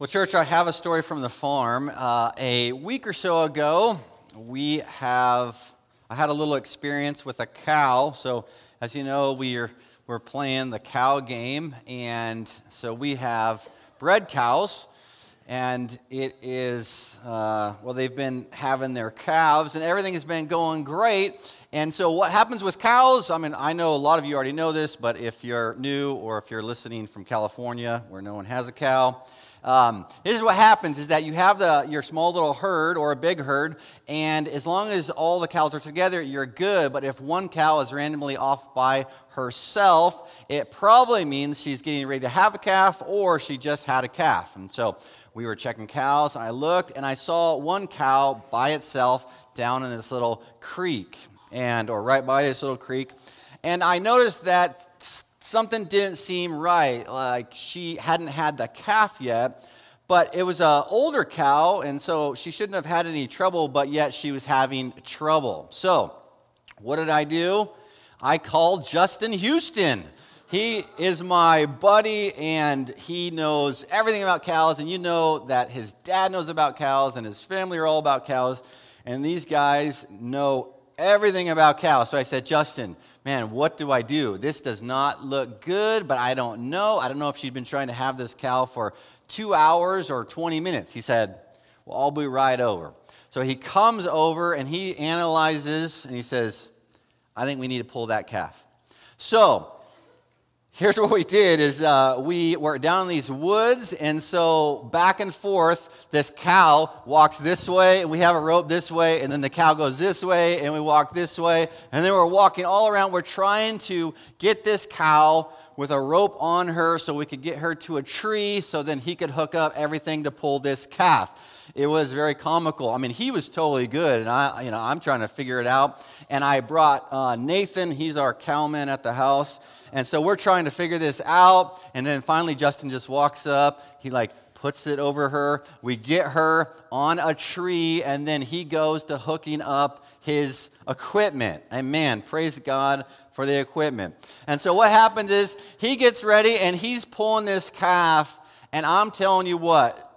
Well, church, I have a story from the farm. Uh, a week or so ago, we have I had a little experience with a cow. So, as you know, we are we're playing the cow game, and so we have bred cows, and it is uh, well, they've been having their calves, and everything has been going great. And so, what happens with cows? I mean, I know a lot of you already know this, but if you're new or if you're listening from California, where no one has a cow um, this is what happens is that you have the, your small little herd or a big herd, and as long as all the cows are together, you're good. But if one cow is randomly off by herself, it probably means she's getting ready to have a calf or she just had a calf. And so we were checking cows, and I looked and I saw one cow by itself down in this little creek, and or right by this little creek. And I noticed that something didn't seem right. Like she hadn't had the calf yet, but it was an older cow, and so she shouldn't have had any trouble, but yet she was having trouble. So, what did I do? I called Justin Houston. He is my buddy and he knows everything about cows. And you know that his dad knows about cows and his family are all about cows. And these guys know everything about cows. So I said, Justin, man, what do I do? This does not look good, but I don't know. I don't know if she's been trying to have this cow for two hours or 20 minutes. He said, Well, I'll be right over. So he comes over and he analyzes and he says, I think we need to pull that calf. So here's what we did is uh, we were down in these woods and so back and forth this cow walks this way and we have a rope this way and then the cow goes this way and we walk this way and then we're walking all around. We're trying to get this cow with a rope on her so we could get her to a tree so then he could hook up everything to pull this calf it was very comical. I mean, he was totally good, and I, you know, I'm trying to figure it out. And I brought uh, Nathan. He's our cowman at the house, and so we're trying to figure this out. And then finally, Justin just walks up. He like puts it over her. We get her on a tree, and then he goes to hooking up his equipment. And man, praise God for the equipment. And so what happens is he gets ready and he's pulling this calf, and I'm telling you what,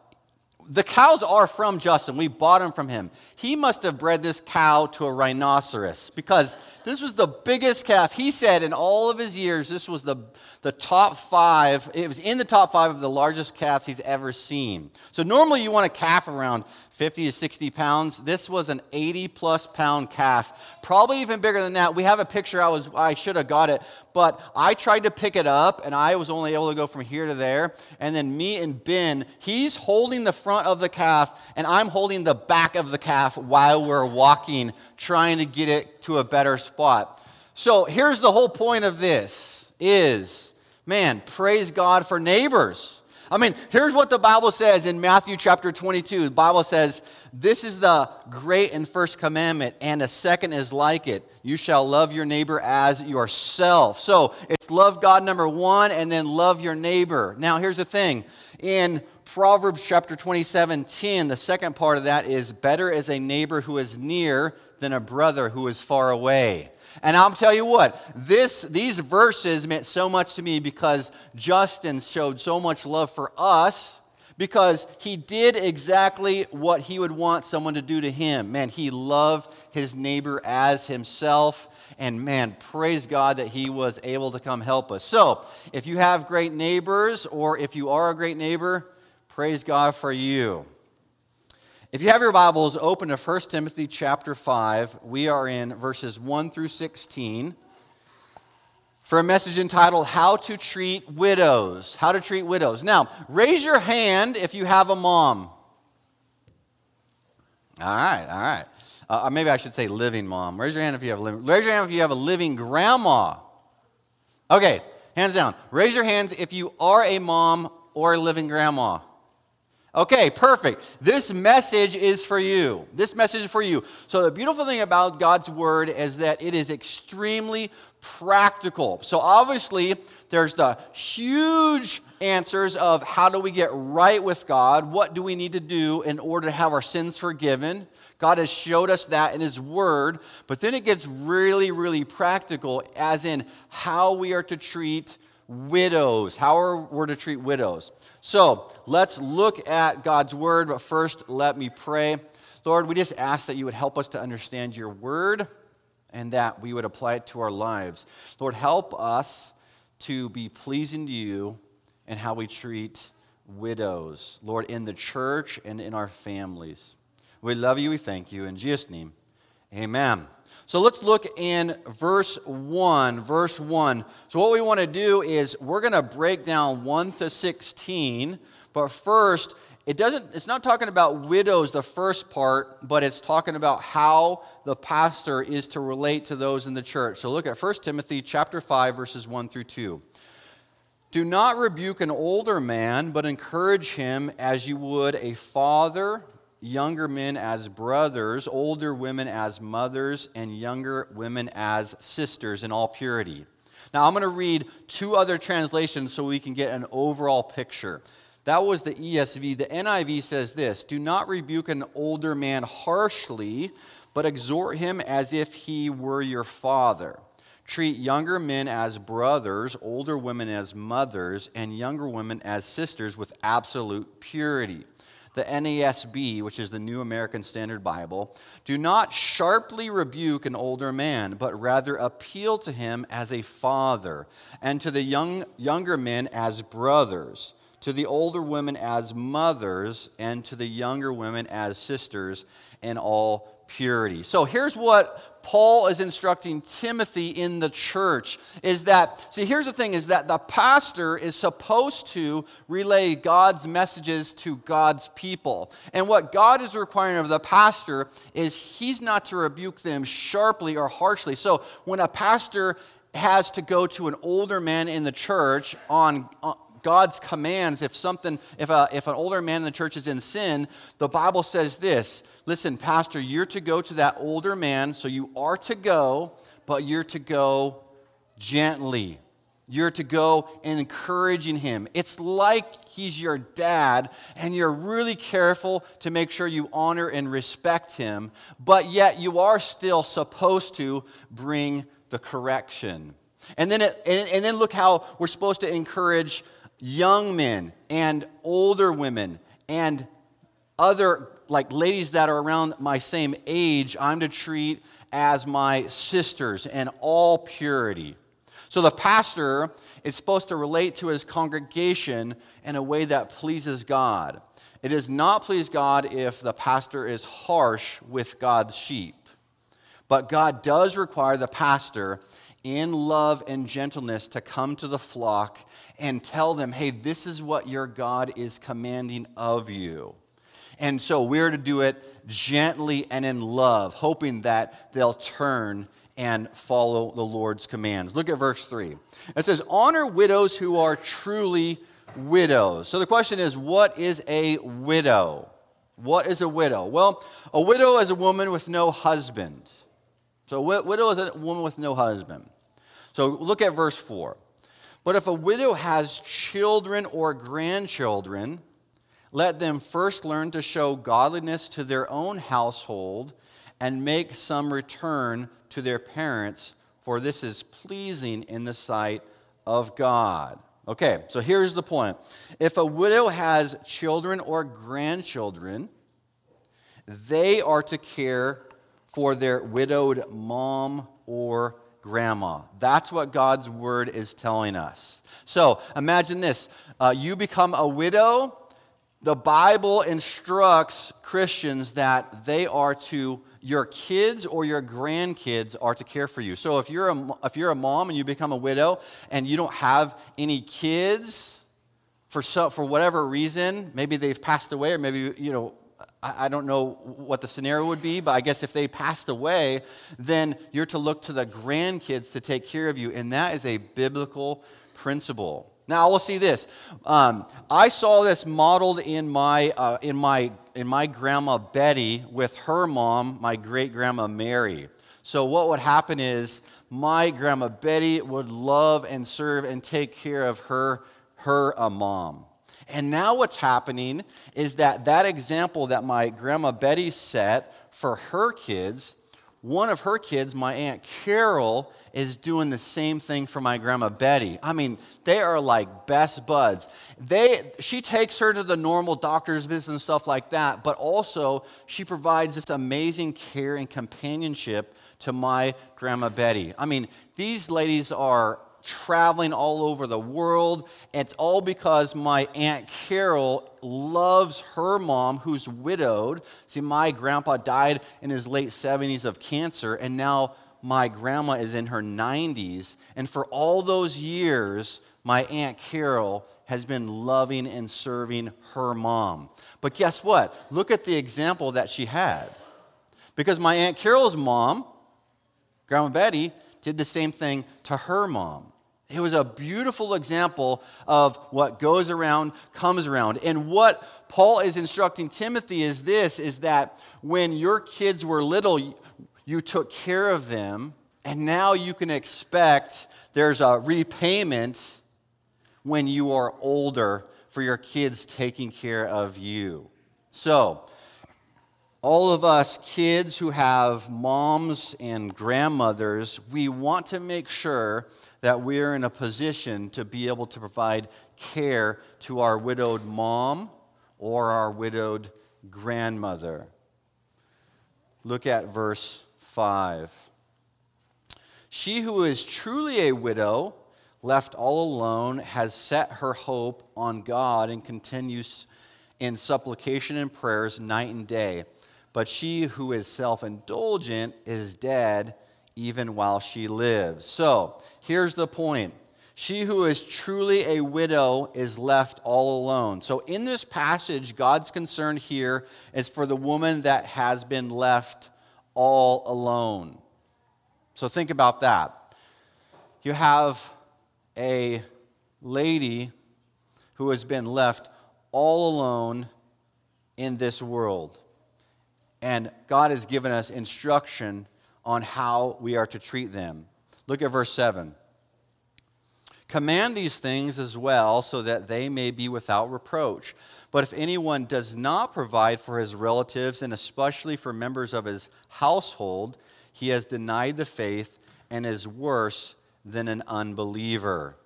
the cows are from Justin. We bought them from him. He must have bred this cow to a rhinoceros because this was the biggest calf. He said in all of his years, this was the, the top five. It was in the top five of the largest calves he's ever seen. So normally you want a calf around 50 to 60 pounds. This was an 80 plus pound calf, probably even bigger than that. We have a picture. I was I should have got it, but I tried to pick it up and I was only able to go from here to there. And then me and Ben, he's holding the front of the calf and I'm holding the back of the calf while we're walking, trying to get it to a better spot. So here's the whole point of this is, man, praise God for neighbors. I mean, here's what the Bible says in Matthew chapter 22. The Bible says, This is the great and first commandment, and a second is like it. You shall love your neighbor as yourself. So it's love God number one, and then love your neighbor. Now, here's the thing. In Proverbs chapter 27 10, the second part of that is better is a neighbor who is near than a brother who is far away. And I'll tell you what, this, these verses meant so much to me because Justin showed so much love for us because he did exactly what he would want someone to do to him. Man, he loved his neighbor as himself. And man, praise God that he was able to come help us. So, if you have great neighbors or if you are a great neighbor, praise God for you. If you have your Bibles open to 1 Timothy chapter 5, we are in verses 1 through 16 for a message entitled How to Treat Widows. How to Treat Widows. Now, raise your hand if you have a mom. All right, all right. Uh, maybe I should say living mom. Raise your hand if you have a living. Raise your hand if you have a living grandma. Okay, hands down. Raise your hands if you are a mom or a living grandma. Okay, perfect. This message is for you. This message is for you. So, the beautiful thing about God's word is that it is extremely practical. So, obviously, there's the huge answers of how do we get right with God? What do we need to do in order to have our sins forgiven? God has showed us that in His Word, but then it gets really, really practical, as in how we are to treat widows. How we're we to treat widows? So let's look at God's word, but first let me pray. Lord, we just ask that you would help us to understand your word and that we would apply it to our lives. Lord, help us to be pleasing to you in how we treat widows, Lord, in the church and in our families. We love you, we thank you. In Jesus' name, amen. So let's look in verse 1. Verse 1. So, what we want to do is we're going to break down 1 to 16. But first, it doesn't, it's not talking about widows, the first part, but it's talking about how the pastor is to relate to those in the church. So look at 1 Timothy chapter 5, verses 1 through 2. Do not rebuke an older man, but encourage him as you would a father younger men as brothers, older women as mothers, and younger women as sisters in all purity. Now, I'm going to read two other translations so we can get an overall picture. That was the ESV. The NIV says this Do not rebuke an older man harshly, but exhort him as if he were your father. Treat younger men as brothers, older women as mothers, and younger women as sisters with absolute purity the NASB, which is the New American Standard Bible, do not sharply rebuke an older man, but rather appeal to him as a father, and to the young, younger men as brothers, to the older women as mothers, and to the younger women as sisters in all purity. So here's what Paul is instructing Timothy in the church is that see here's the thing is that the pastor is supposed to relay God's messages to God's people. And what God is requiring of the pastor is he's not to rebuke them sharply or harshly. So when a pastor has to go to an older man in the church on, on God's commands, if something, if, a, if an older man in the church is in sin, the Bible says this listen, Pastor, you're to go to that older man, so you are to go, but you're to go gently. You're to go encouraging him. It's like he's your dad, and you're really careful to make sure you honor and respect him, but yet you are still supposed to bring the correction. And then, it, and, and then look how we're supposed to encourage young men and older women and other like ladies that are around my same age, I'm to treat as my sisters in all purity. So the pastor is supposed to relate to his congregation in a way that pleases God. It does not please God if the pastor is harsh with God's sheep. But God does require the pastor in love and gentleness to come to the flock and tell them, hey, this is what your God is commanding of you. And so we're to do it gently and in love, hoping that they'll turn and follow the Lord's commands. Look at verse 3. It says, Honor widows who are truly widows. So the question is, what is a widow? What is a widow? Well, a widow is a woman with no husband. So a widow is a woman with no husband. So look at verse 4. But if a widow has children or grandchildren, let them first learn to show godliness to their own household and make some return to their parents, for this is pleasing in the sight of God. Okay, so here's the point. If a widow has children or grandchildren, they are to care for their widowed mom or grandma. That's what God's word is telling us. So imagine this uh, you become a widow. The Bible instructs Christians that they are to, your kids or your grandkids are to care for you. So if you're a, if you're a mom and you become a widow and you don't have any kids, for, so, for whatever reason, maybe they've passed away or maybe, you know, I don't know what the scenario would be, but I guess if they passed away, then you're to look to the grandkids to take care of you. And that is a biblical principle. Now, we'll see this. Um, I saw this modeled in my, uh, in, my, in my grandma Betty with her mom, my great grandma Mary. So, what would happen is my grandma Betty would love and serve and take care of her, her uh, mom. And now what's happening is that that example that my grandma Betty set for her kids, one of her kids, my Aunt Carol, is doing the same thing for my grandma Betty. I mean, they are like best buds. They, she takes her to the normal doctor's visits and stuff like that, but also she provides this amazing care and companionship to my grandma Betty. I mean, these ladies are traveling all over the world. It's all because my Aunt Carol loves her mom, who's widowed. See, my grandpa died in his late 70s of cancer, and now my grandma is in her 90s. And for all those years, my Aunt Carol has been loving and serving her mom. But guess what? Look at the example that she had. Because my Aunt Carol's mom, Grandma Betty, did the same thing to her mom. It was a beautiful example of what goes around comes around. And what Paul is instructing Timothy is this is that when your kids were little, you took care of them, and now you can expect there's a repayment when you are older for your kids taking care of you. So, all of us kids who have moms and grandmothers, we want to make sure that we're in a position to be able to provide care to our widowed mom or our widowed grandmother. Look at verse 5. She who is truly a widow, left all alone, has set her hope on God and continues in supplication and prayers night and day. But she who is self indulgent is dead even while she lives. So here's the point. She who is truly a widow is left all alone. So, in this passage, God's concern here is for the woman that has been left all alone. So, think about that. You have a lady who has been left all alone in this world. And God has given us instruction on how we are to treat them. Look at verse 7. Command these things as well, so that they may be without reproach. But if anyone does not provide for his relatives, and especially for members of his household, he has denied the faith and is worse than an unbeliever.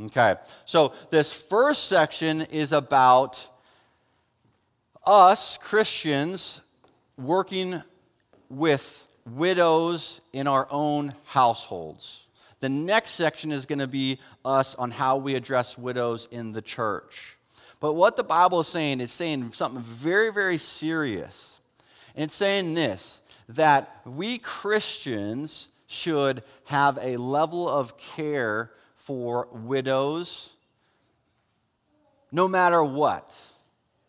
Okay, so this first section is about us Christians working with widows in our own households. The next section is going to be us on how we address widows in the church. But what the Bible is saying is saying something very, very serious. And it's saying this that we Christians should have a level of care for widows no matter what.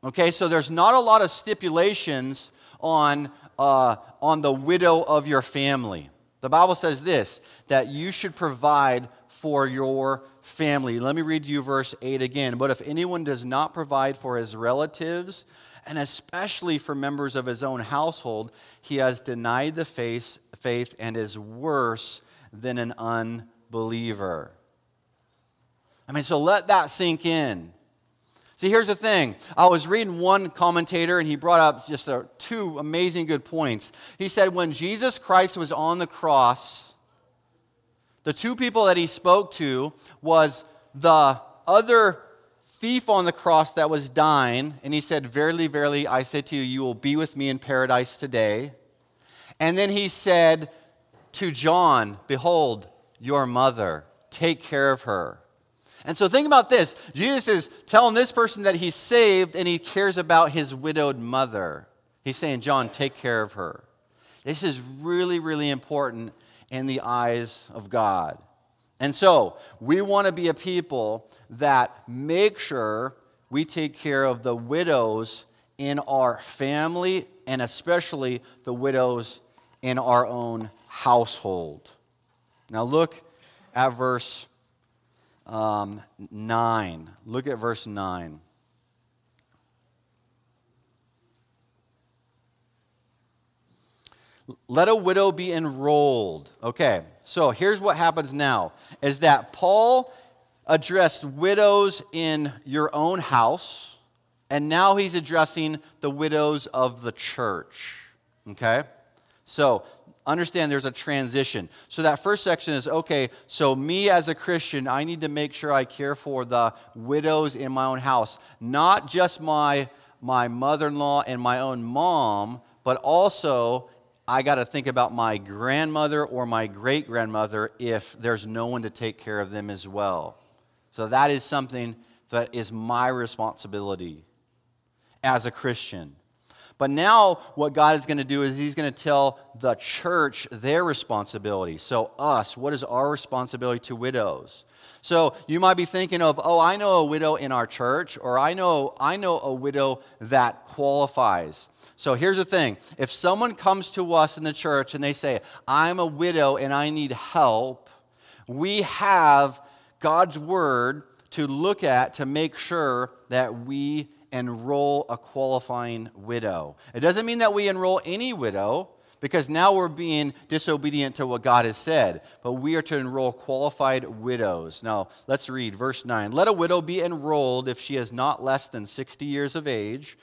Okay, so there's not a lot of stipulations on uh, on the widow of your family. The Bible says this that you should provide for your family. Let me read you verse 8 again. But if anyone does not provide for his relatives, and especially for members of his own household, he has denied the faith, faith and is worse than an unbeliever. I mean, so let that sink in. See, here's the thing. I was reading one commentator, and he brought up just a, two amazing good points. He said, when Jesus Christ was on the cross, the two people that he spoke to was the other thief on the cross that was dying, and he said, Verily, verily, I say to you, you will be with me in paradise today. And then he said to John, Behold, your mother, take care of her. And so think about this Jesus is telling this person that he's saved and he cares about his widowed mother. He's saying, John, take care of her. This is really, really important in the eyes of God. And so we want to be a people that make sure we take care of the widows in our family and especially the widows in our own household. Now look at verse um, 9. Look at verse 9. Let a widow be enrolled. Okay, so here's what happens now is that Paul addressed widows in your own house, and now he's addressing the widows of the church. Okay? So understand there's a transition. So that first section is okay, so me as a Christian, I need to make sure I care for the widows in my own house, not just my my mother-in-law and my own mom, but also I got to think about my grandmother or my great grandmother if there's no one to take care of them as well. So that is something that is my responsibility as a Christian. But now, what God is going to do is He's going to tell the church their responsibility. So, us, what is our responsibility to widows? So, you might be thinking of, oh, I know a widow in our church, or I know, I know a widow that qualifies. So here's the thing if someone comes to us in the church and they say, I'm a widow and I need help, we have God's word to look at to make sure that we enroll a qualifying widow. It doesn't mean that we enroll any widow because now we're being disobedient to what God has said, but we are to enroll qualified widows. Now, let's read verse 9. Let a widow be enrolled if she is not less than 60 years of age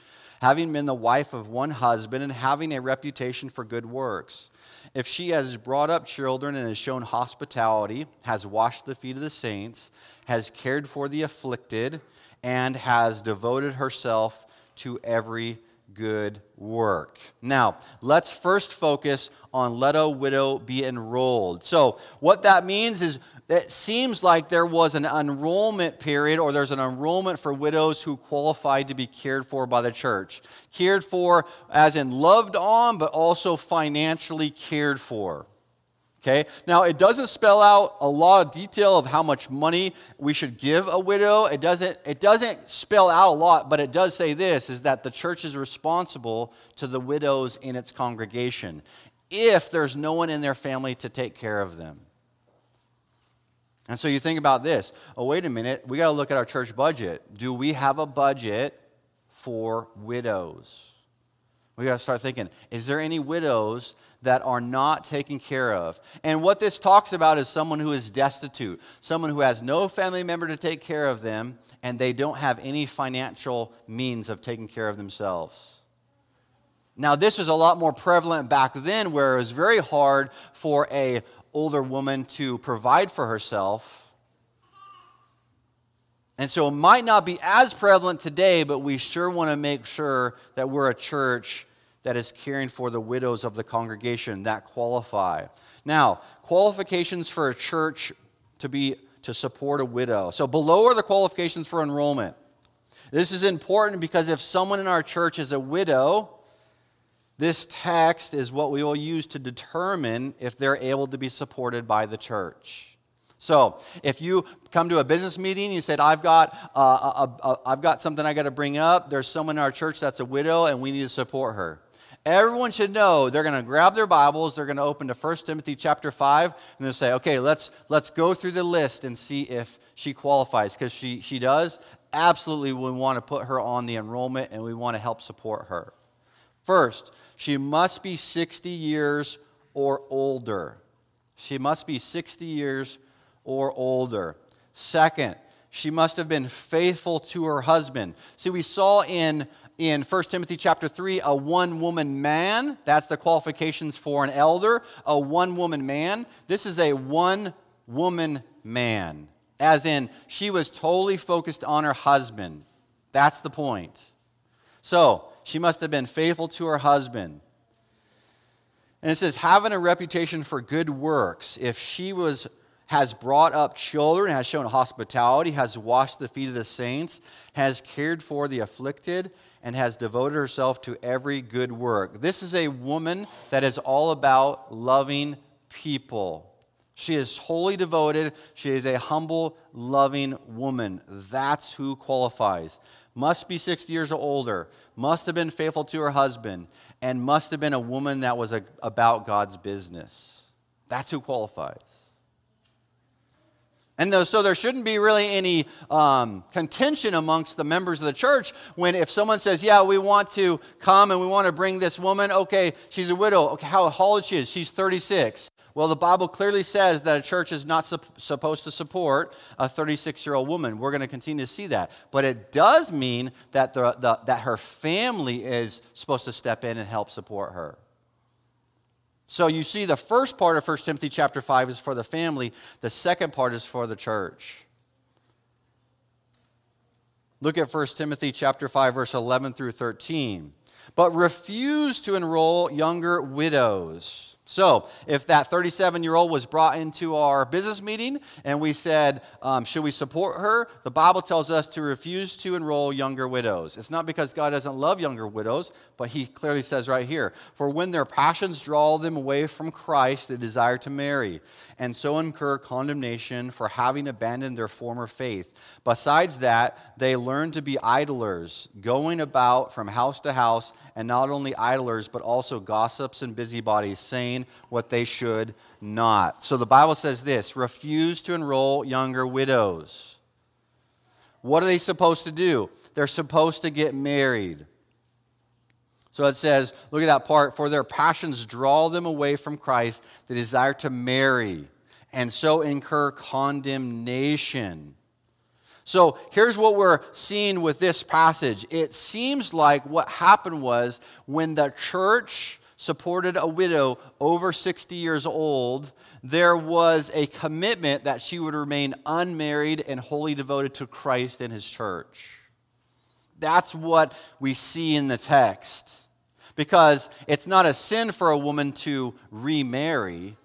having been the wife of one husband and having a reputation for good works. If she has brought up children and has shown hospitality, has washed the feet of the saints, has cared for the afflicted, and has devoted herself to every good work. Now, let's first focus on let a widow be enrolled. So, what that means is it seems like there was an enrollment period or there's an enrollment for widows who qualified to be cared for by the church. Cared for as in loved on, but also financially cared for. Okay? Now, it doesn't spell out a lot of detail of how much money we should give a widow. It doesn't, it doesn't spell out a lot, but it does say this is that the church is responsible to the widows in its congregation if there's no one in their family to take care of them. And so you think about this oh, wait a minute, we got to look at our church budget. Do we have a budget for widows? We got to start thinking is there any widows that are not taken care of? And what this talks about is someone who is destitute, someone who has no family member to take care of them, and they don't have any financial means of taking care of themselves. Now, this was a lot more prevalent back then where it was very hard for a older woman to provide for herself. And so it might not be as prevalent today, but we sure want to make sure that we're a church that is caring for the widows of the congregation that qualify. Now, qualifications for a church to be to support a widow. So below are the qualifications for enrollment. This is important because if someone in our church is a widow, this text is what we will use to determine if they're able to be supported by the church. So, if you come to a business meeting, and you said, "I've got, uh, a, a, I've got something I got to bring up. There's someone in our church that's a widow, and we need to support her." Everyone should know they're going to grab their Bibles, they're going to open to 1 Timothy chapter 5, and they'll say, okay, let's, let's go through the list and see if she qualifies. Because she, she does, absolutely, we want to put her on the enrollment and we want to help support her. First, she must be 60 years or older. She must be 60 years or older. Second, she must have been faithful to her husband. See, we saw in in 1 Timothy chapter 3 a one woman man. That's the qualifications for an elder, a one woman man. This is a one woman man, as in she was totally focused on her husband. That's the point. So, she must have been faithful to her husband. And it says, having a reputation for good works. If she was has brought up children, has shown hospitality, has washed the feet of the saints, has cared for the afflicted, and has devoted herself to every good work. This is a woman that is all about loving people. She is wholly devoted. She is a humble, loving woman. That's who qualifies. Must be 60 years or older must have been faithful to her husband, and must have been a woman that was a, about God's business. That's who qualifies. And so there shouldn't be really any um, contention amongst the members of the church when if someone says, yeah, we want to come and we want to bring this woman, okay, she's a widow. Okay, how old she is? She's 36. Well, the Bible clearly says that a church is not sup- supposed to support a 36 year old woman. We're going to continue to see that. But it does mean that, the, the, that her family is supposed to step in and help support her. So you see, the first part of 1 Timothy chapter 5 is for the family, the second part is for the church. Look at 1 Timothy chapter 5 verse 11 through 13. But refuse to enroll younger widows so, if that 37 year old was brought into our business meeting and we said, um, Should we support her? The Bible tells us to refuse to enroll younger widows. It's not because God doesn't love younger widows, but He clearly says right here For when their passions draw them away from Christ, they desire to marry, and so incur condemnation for having abandoned their former faith. Besides that, they learn to be idlers, going about from house to house and not only idlers, but also gossips and busybodies, saying what they should not. So the Bible says this refuse to enroll younger widows. What are they supposed to do? They're supposed to get married. So it says, look at that part, for their passions draw them away from Christ, the desire to marry, and so incur condemnation. So here's what we're seeing with this passage. It seems like what happened was when the church supported a widow over 60 years old, there was a commitment that she would remain unmarried and wholly devoted to Christ and his church. That's what we see in the text. Because it's not a sin for a woman to remarry,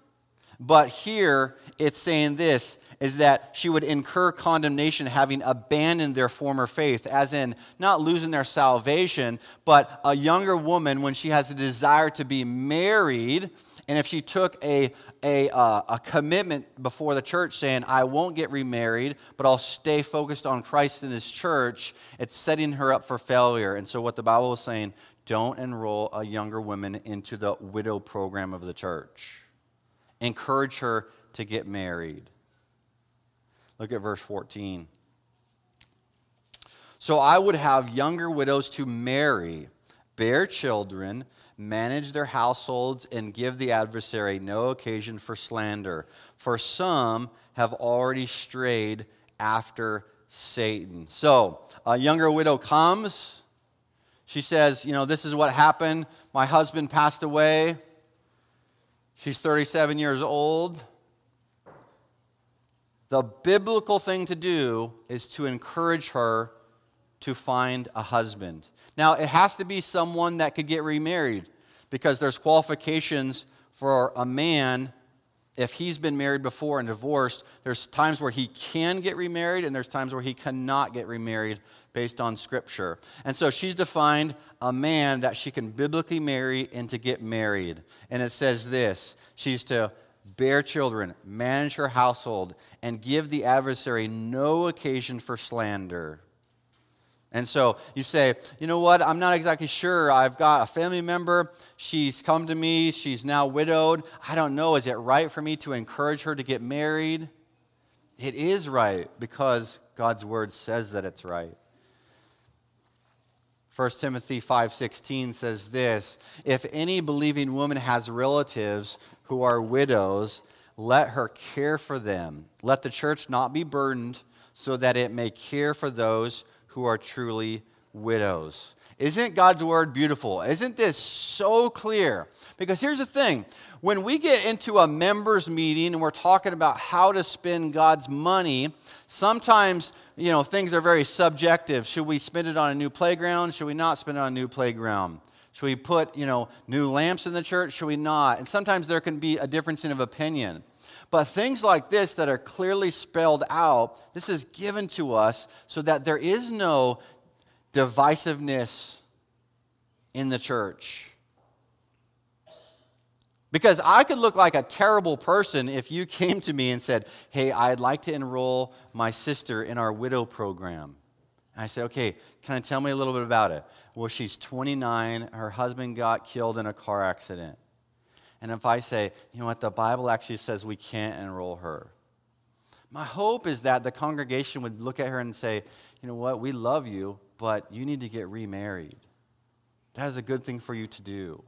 but here it's saying this is that she would incur condemnation having abandoned their former faith, as in not losing their salvation, but a younger woman, when she has a desire to be married, and if she took a, a, uh, a commitment before the church saying, I won't get remarried, but I'll stay focused on Christ in this church, it's setting her up for failure. And so, what the Bible is saying, don't enroll a younger woman into the widow program of the church. Encourage her to get married. Look at verse 14. So I would have younger widows to marry, bear children, manage their households, and give the adversary no occasion for slander. For some have already strayed after Satan. So a younger widow comes. She says, You know, this is what happened. My husband passed away. She's 37 years old. The biblical thing to do is to encourage her to find a husband. Now, it has to be someone that could get remarried because there's qualifications for a man if he's been married before and divorced, there's times where he can get remarried and there's times where he cannot get remarried based on scripture. And so she's defined a man that she can biblically marry and to get married. And it says this she's to bear children, manage her household, and give the adversary no occasion for slander. And so you say, you know what? I'm not exactly sure. I've got a family member. She's come to me. She's now widowed. I don't know. Is it right for me to encourage her to get married? It is right because God's word says that it's right. 1 Timothy 5:16 says this, if any believing woman has relatives who are widows, let her care for them. Let the church not be burdened, so that it may care for those who are truly widows. Isn't God's word beautiful? Isn't this so clear? Because here's the thing when we get into a members meeting and we're talking about how to spend God's money, sometimes you know things are very subjective. Should we spend it on a new playground? Should we not spend it on a new playground? Should we put, you know, new lamps in the church? Should we not? And sometimes there can be a difference in of opinion. But things like this that are clearly spelled out, this is given to us so that there is no divisiveness in the church. Because I could look like a terrible person if you came to me and said, Hey, I'd like to enroll my sister in our widow program. I said, Okay, can I tell me a little bit about it? Well, she's 29. Her husband got killed in a car accident. And if I say, you know what, the Bible actually says we can't enroll her. My hope is that the congregation would look at her and say, you know what, we love you, but you need to get remarried. That is a good thing for you to do.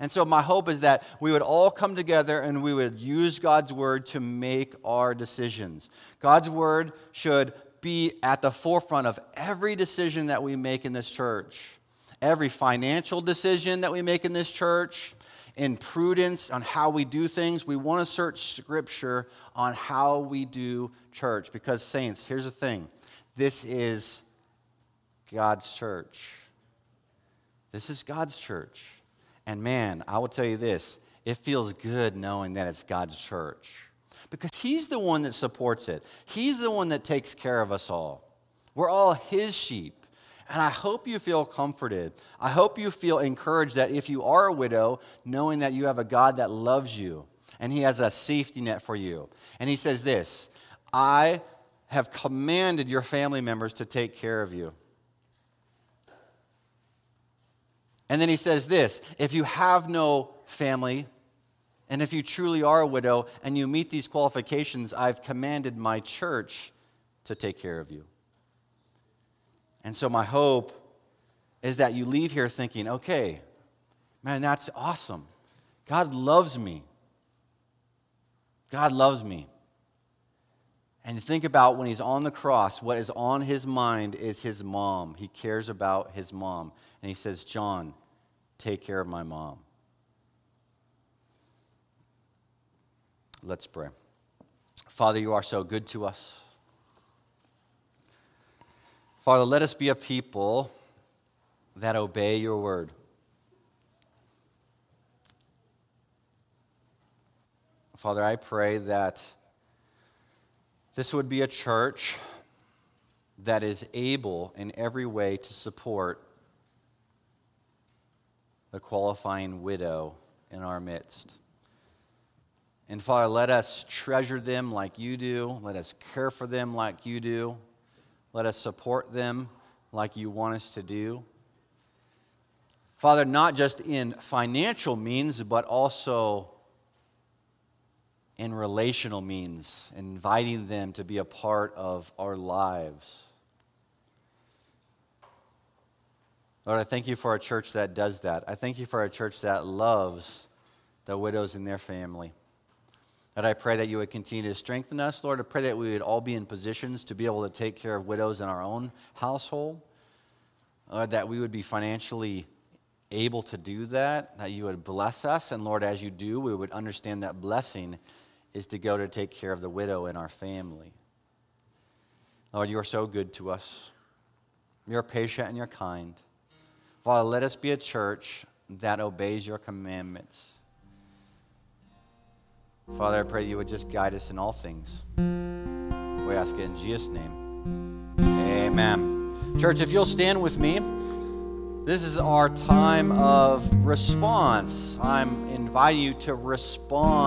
And so, my hope is that we would all come together and we would use God's word to make our decisions. God's word should be at the forefront of every decision that we make in this church, every financial decision that we make in this church, in prudence on how we do things. We want to search Scripture on how we do church. Because, saints, here's the thing this is God's church. This is God's church. And man, I will tell you this it feels good knowing that it's God's church because He's the one that supports it, He's the one that takes care of us all. We're all His sheep. And I hope you feel comforted. I hope you feel encouraged that if you are a widow, knowing that you have a God that loves you and He has a safety net for you. And He says this I have commanded your family members to take care of you. And then He says this if you have no family, and if you truly are a widow and you meet these qualifications, I've commanded my church to take care of you. And so, my hope is that you leave here thinking, okay, man, that's awesome. God loves me. God loves me. And think about when he's on the cross, what is on his mind is his mom. He cares about his mom. And he says, John, take care of my mom. Let's pray. Father, you are so good to us. Father, let us be a people that obey your word. Father, I pray that this would be a church that is able in every way to support the qualifying widow in our midst. And Father, let us treasure them like you do. Let us care for them like you do. Let us support them like you want us to do. Father, not just in financial means, but also in relational means, inviting them to be a part of our lives. Lord, I thank you for a church that does that. I thank you for a church that loves the widows and their family. And I pray that you would continue to strengthen us, Lord. I pray that we would all be in positions to be able to take care of widows in our own household, uh, that we would be financially able to do that, that you would bless us. And Lord, as you do, we would understand that blessing is to go to take care of the widow in our family. Lord, you are so good to us. You're patient and you're kind. Father, let us be a church that obeys your commandments. Father, I pray you would just guide us in all things. We ask it in Jesus' name. Amen. Church, if you'll stand with me, this is our time of response. I'm inviting you to respond.